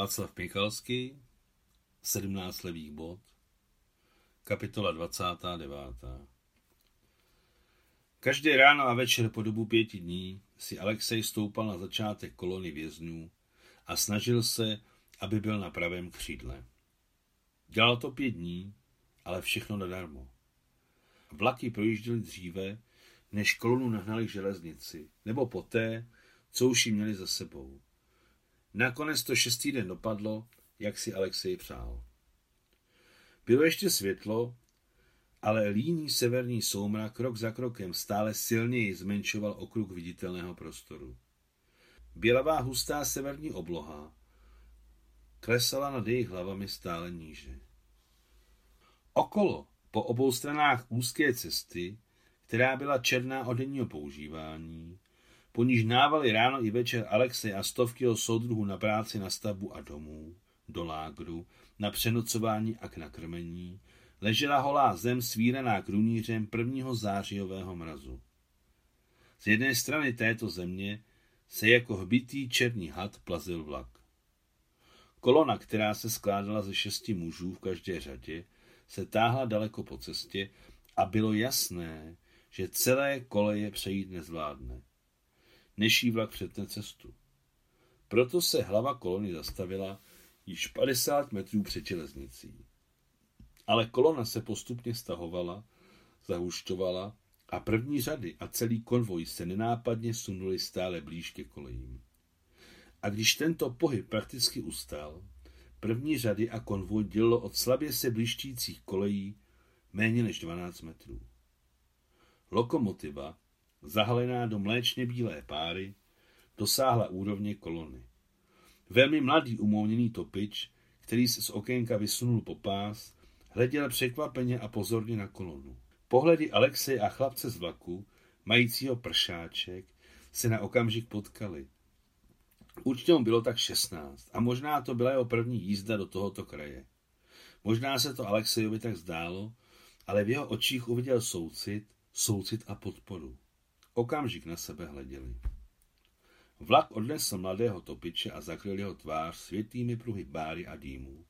Václav Michalský, 17 levých bod, kapitola 29. Každé ráno a večer po dobu pěti dní si Alexej stoupal na začátek kolony vězňů a snažil se, aby byl na pravém křídle. Dělal to pět dní, ale všechno nadarmo. Vlaky projížděly dříve, než kolonu nahnali k železnici, nebo poté, co už ji měli za sebou. Nakonec to šestý den dopadlo, jak si Alexej přál. Bylo ještě světlo, ale líný severní soumrak krok za krokem stále silněji zmenšoval okruh viditelného prostoru. Bělavá hustá severní obloha klesala nad jejich hlavami stále níže. Okolo, po obou stranách úzké cesty, která byla černá od denního používání, po níž návali ráno i večer Alexej a stovky jeho soudruhů na práci na stavbu a domů, do lágru, na přenocování a k nakrmení, ležela holá zem svíraná krunířem prvního zářijového mrazu. Z jedné strany této země se jako hbitý černý had plazil vlak. Kolona, která se skládala ze šesti mužů v každé řadě, se táhla daleko po cestě a bylo jasné, že celé koleje přejít nezvládne. Než vlak přetne cestu. Proto se hlava kolony zastavila již 50 metrů před železnicí. Ale kolona se postupně stahovala, zahušťovala a první řady a celý konvoj se nenápadně sunuli stále blíž ke kolejím. A když tento pohyb prakticky ustal, první řady a konvoj dělilo od slabě se blížtících kolejí méně než 12 metrů. Lokomotiva, zahalená do mléčně bílé páry, dosáhla úrovně kolony. Velmi mladý umouněný topič, který se z okénka vysunul po pás, hleděl překvapeně a pozorně na kolonu. Pohledy Alexej a chlapce z vlaku, majícího pršáček, se na okamžik potkali. Mu bylo tak 16 a možná to byla jeho první jízda do tohoto kraje. Možná se to Alexejovi tak zdálo, ale v jeho očích uviděl soucit, soucit a podporu. Okamžik na sebe hleděli. Vlak odnesl mladého topiče a zakryl jeho tvář světými pruhy báry a dýmů.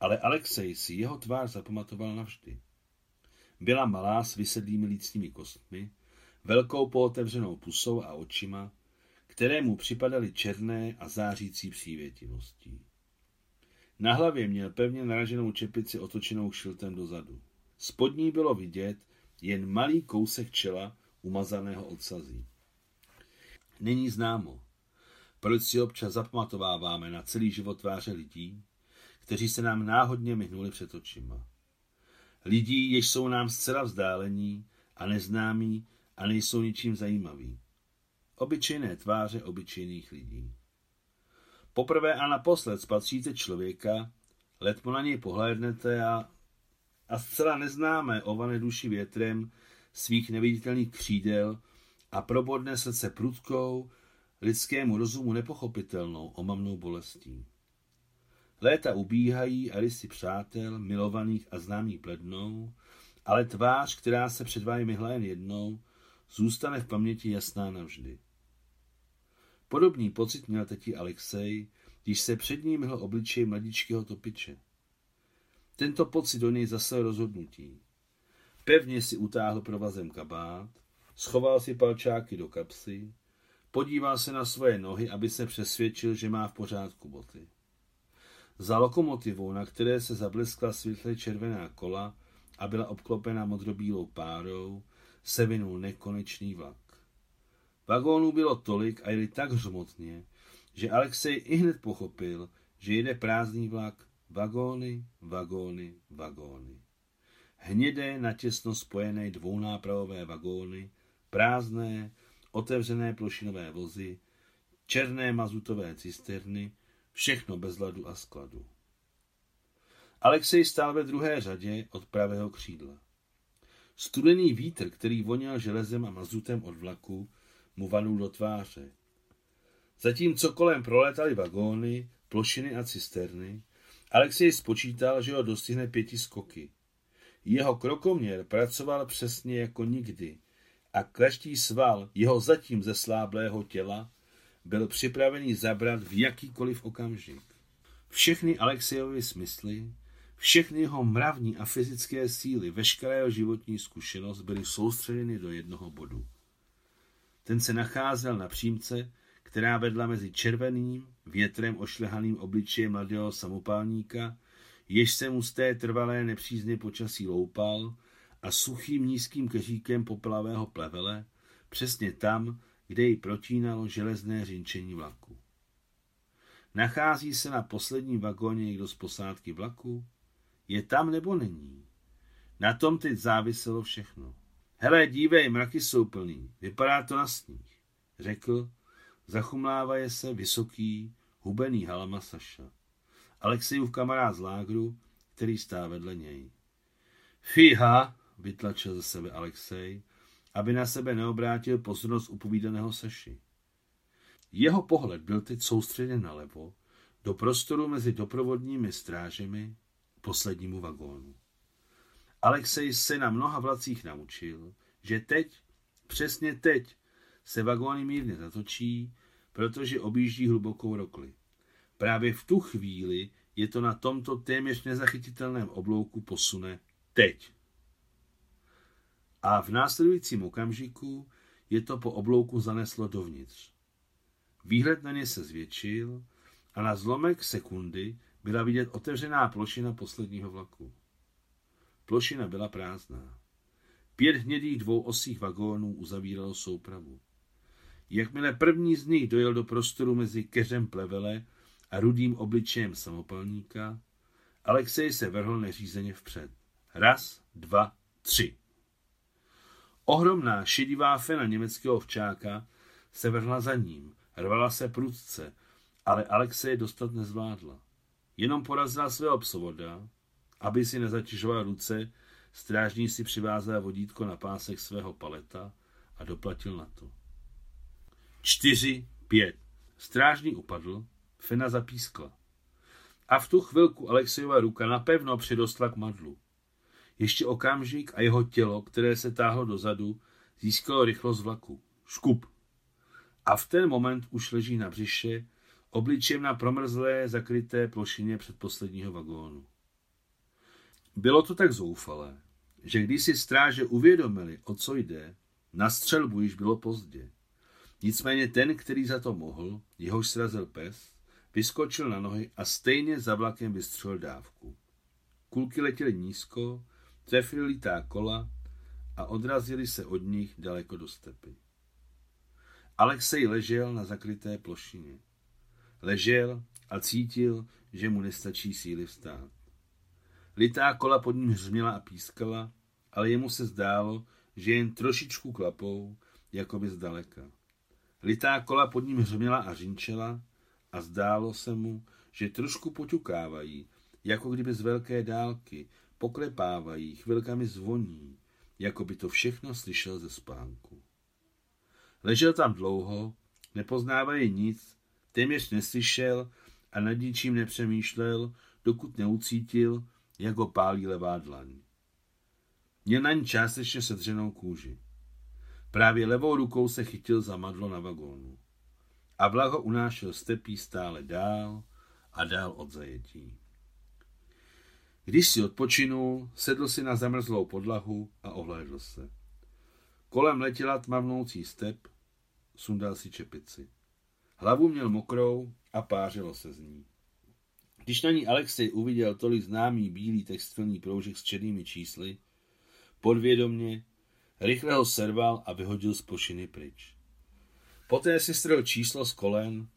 Ale Alexej si jeho tvář zapamatoval navždy. Byla malá s vysedlými lícními kostmi, velkou pootevřenou pusou a očima, které mu připadaly černé a zářící přívětivostí. Na hlavě měl pevně naraženou čepici otočenou šiltem dozadu. Spodní bylo vidět jen malý kousek čela umazaného odsazí. Není známo, proč si občas zapamatováváme na celý život tváře lidí, kteří se nám náhodně myhnuli před očima. Lidí, jež jsou nám zcela vzdálení a neznámí a nejsou ničím zajímaví. Obyčejné tváře obyčejných lidí. Poprvé a naposled spatříte člověka, letmo na něj pohlédnete a, a zcela neznámé ované duši větrem svých neviditelných křídel a probodne srdce prudkou, lidskému rozumu nepochopitelnou, omamnou bolestí. Léta ubíhají a rysy přátel, milovaných a známých blednou, ale tvář, která se před vámi myhla jen jednou, zůstane v paměti jasná navždy. Podobný pocit měl teď Alexej, když se před ním myhl obličej mladičkého topiče. Tento pocit do něj zase rozhodnutí. Pevně si utáhl provazem kabát, schoval si palčáky do kapsy, podíval se na svoje nohy, aby se přesvědčil, že má v pořádku boty. Za lokomotivou, na které se zableskla světle červená kola a byla obklopena modrobílou párou, se vinul nekonečný vlak. Vagónů bylo tolik a jeli tak hřmotně, že Alexej i hned pochopil, že jede prázdný vlak, vagóny, vagóny, vagóny. Hnědé, natěsno spojené dvounápravové vagóny, prázdné, otevřené plošinové vozy, černé mazutové cisterny, všechno bez ladu a skladu. Alexej stál ve druhé řadě od pravého křídla. Studený vítr, který voněl železem a mazutem od vlaku, mu vanul do tváře. Zatímco kolem prolétaly vagóny, plošiny a cisterny, Alexej spočítal, že ho dostihne pěti skoky. Jeho krokoměr pracoval přesně jako nikdy a kleští sval jeho zatím zesláblého těla byl připravený zabrat v jakýkoliv okamžik. Všechny Alexejovy smysly, všechny jeho mravní a fyzické síly, veškerá jeho životní zkušenost byly soustředěny do jednoho bodu. Ten se nacházel na přímce, která vedla mezi červeným, větrem ošlehaným obličejem mladého samopálníka, jež se mu z té trvalé nepřízně počasí loupal, a suchým nízkým keříkem popelavého plevele, přesně tam, kde ji protínalo železné řinčení vlaku. Nachází se na posledním vagóně někdo z posádky vlaku? Je tam nebo není? Na tom teď záviselo všechno. Hele, dívej, mraky jsou plný, vypadá to na sníh, řekl, zachumlávaje se vysoký, hubený halama Saša. Alexejův kamarád z lágru, který stá vedle něj. Fíha, vytlačil ze sebe Alexej, aby na sebe neobrátil pozornost upovídaného Saši. Jeho pohled byl teď soustředěn nalevo, do prostoru mezi doprovodními strážemi poslednímu vagónu. Alexej se na mnoha vlacích naučil, že teď, přesně teď, se vagóny mírně zatočí, protože objíždí hlubokou rokli. Právě v tu chvíli je to na tomto téměř nezachytitelném oblouku posune teď. A v následujícím okamžiku je to po oblouku zaneslo dovnitř. Výhled na ně se zvětšil a na zlomek sekundy byla vidět otevřená plošina posledního vlaku. Plošina byla prázdná. Pět hnědých dvouosých vagónů uzavíralo soupravu. Jakmile první z nich dojel do prostoru mezi keřem plevele a rudým obličejem samopalníka, Alexej se vrhl neřízeně vpřed. Raz, dva, tři. Ohromná šedivá fena německého včáka se vrhla za ním, rvala se prudce, ale Alexej dostat nezvládla. Jenom porazila svého psovoda, aby si nezatěžoval ruce, strážní si přivázal vodítko na pásek svého paleta a doplatil na to. Čtyři, pět. Strážní upadl, fena zapískla. A v tu chvilku Alexejova ruka napevno přidostla k madlu. Ještě okamžik a jeho tělo, které se táhlo dozadu, získalo rychlost vlaku. Škup. A v ten moment už leží na břiše, obličem na promrzlé, zakryté plošině předposledního vagónu. Bylo to tak zoufalé, že když si stráže uvědomili, o co jde, na střelbu již bylo pozdě. Nicméně ten, který za to mohl, jehož srazil pes, vyskočil na nohy a stejně za vlakem vystřelil dávku. Kulky letěly nízko, trefili litá kola a odrazili se od nich daleko do stepy. Alexej ležel na zakryté plošině. Ležel a cítil, že mu nestačí síly vstát. Litá kola pod ním hřměla a pískala, ale jemu se zdálo, že jen trošičku klapou, jako by zdaleka. Litá kola pod ním hřměla a řinčela a zdálo se mu, že trošku poťukávají, jako kdyby z velké dálky, poklepávají, chvilkami zvoní, jako by to všechno slyšel ze spánku. Ležel tam dlouho, nepoznávají nic, téměř neslyšel a nad ničím nepřemýšlel, dokud neucítil, jak ho pálí levá dlaň. Měl na ní částečně sedřenou kůži. Právě levou rukou se chytil za madlo na vagónu. A vlak ho unášel stepí stále dál a dál od zajetí. Když si odpočinul, sedl si na zamrzlou podlahu a ohlédl se. Kolem letěla tmavnoucí step, sundal si čepici. Hlavu měl mokrou a pářilo se z ní. Když na ní Alexej uviděl tolik známý bílý textilní proužek s černými čísly, podvědomně, rychle ho serval a vyhodil z pošiny pryč. Poté si strhl číslo z kolen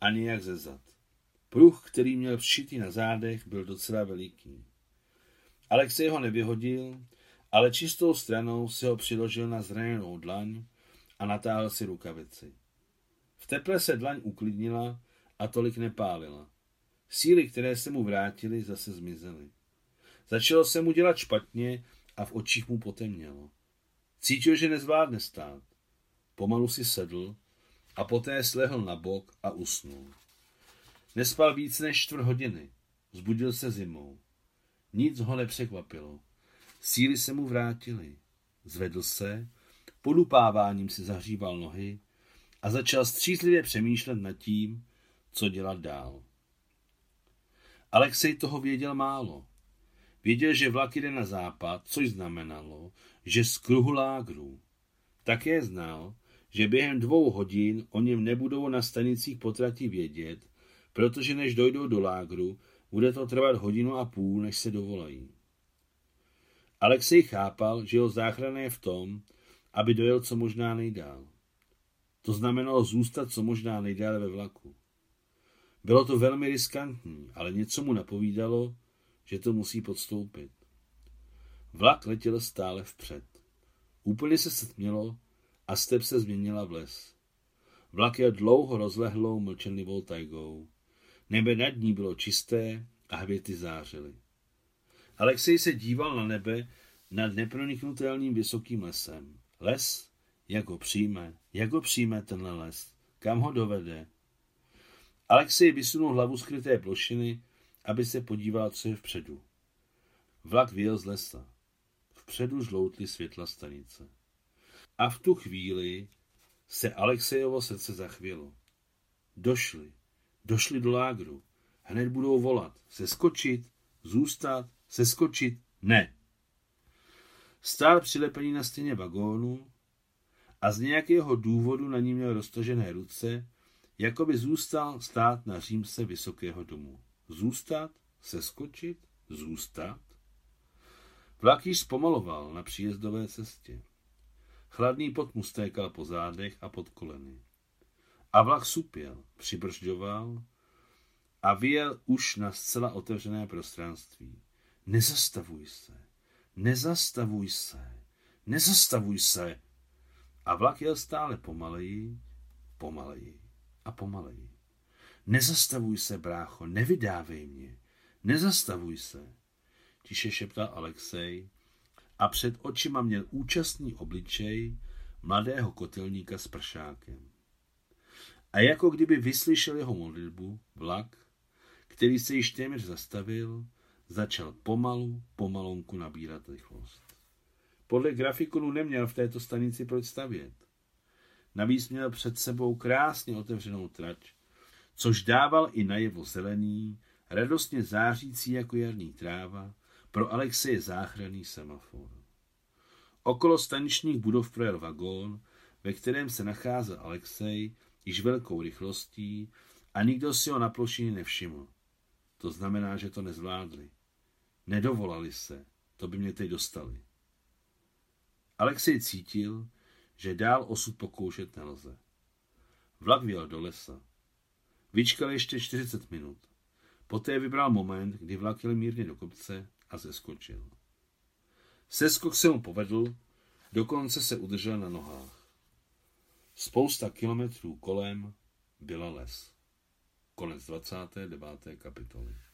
a nějak ze zad. Pruh, který měl všitý na zádech, byl docela veliký. Alexej ho nevyhodil, ale čistou stranou si ho přiložil na zraněnou dlaň a natáhl si rukavici. V teple se dlaň uklidnila a tolik nepálila. Síly, které se mu vrátily, zase zmizely. Začalo se mu dělat špatně a v očích mu potemnělo. Cítil, že nezvládne stát. Pomalu si sedl a poté slehl na bok a usnul. Nespal víc než čtvrt hodiny. Zbudil se zimou. Nic ho nepřekvapilo. Síly se mu vrátily. Zvedl se, podupáváním si zahříval nohy a začal střízlivě přemýšlet nad tím, co dělat dál. Alexej toho věděl málo. Věděl, že vlak jde na západ, což znamenalo, že z kruhu lágrů. Také znal, že během dvou hodin o něm nebudou na stanicích potrati vědět, protože než dojdou do lágru, bude to trvat hodinu a půl, než se dovolají. Alexej chápal, že jeho záchrana je v tom, aby dojel co možná nejdál. To znamenalo zůstat co možná nejdále ve vlaku. Bylo to velmi riskantní, ale něco mu napovídalo, že to musí podstoupit. Vlak letěl stále vpřed. Úplně se setmělo a step se změnila v les. Vlak je dlouho rozlehlou mlčenlivou tajgou. Nebe nad ní bylo čisté a hvězdy zářily. Alexej se díval na nebe nad neproniknutelným vysokým lesem. Les, jak ho přijme, jak ho přijme tenhle les, kam ho dovede. Alexej vysunul hlavu skryté plošiny, aby se podíval, co je vpředu. Vlak vyjel z lesa. Vpředu žloutly světla stanice. A v tu chvíli se Alexejovo srdce zachvělo. Došli, došli do lágru. Hned budou volat. Seskočit, zůstat, seskočit, ne. Stál přilepený na stěně vagónu a z nějakého důvodu na ní měl roztažené ruce, jako by zůstal stát na římse vysokého domu. Zůstat, seskočit, zůstat. Vlak již zpomaloval na příjezdové cestě. Chladný pot mu stékal po zádech a pod koleny. A vlak supěl, přibržďoval a vyjel už na zcela otevřené prostranství. Nezastavuj se, nezastavuj se, nezastavuj se. A vlak jel stále pomaleji, pomaleji a pomaleji. Nezastavuj se, brácho, nevydávej mě. Nezastavuj se, tiše šeptal Alexej a před očima měl účastný obličej mladého kotelníka s pršákem. A jako kdyby vyslyšel jeho modlitbu, vlak, který se již téměř zastavil, začal pomalu, pomalonku nabírat rychlost. Podle grafikonu neměl v této stanici proč stavět. Navíc měl před sebou krásně otevřenou trať, což dával i najevo zelený, radostně zářící jako jarní tráva, pro Alexeje záchranný semafor. Okolo staničních budov projel vagón, ve kterém se nacházel Alexej již velkou rychlostí a nikdo si ho na plošině nevšiml. To znamená, že to nezvládli. Nedovolali se, to by mě teď dostali. Alexej cítil, že dál osud pokoušet nelze. Vlak vyjel do lesa. Vyčkal ještě 40 minut. Poté vybral moment, kdy vlak jel mírně do kopce a zeskočil. Seskok se mu povedl, dokonce se udržel na nohách. Spousta kilometrů kolem byla les. Konec 29. kapitoly.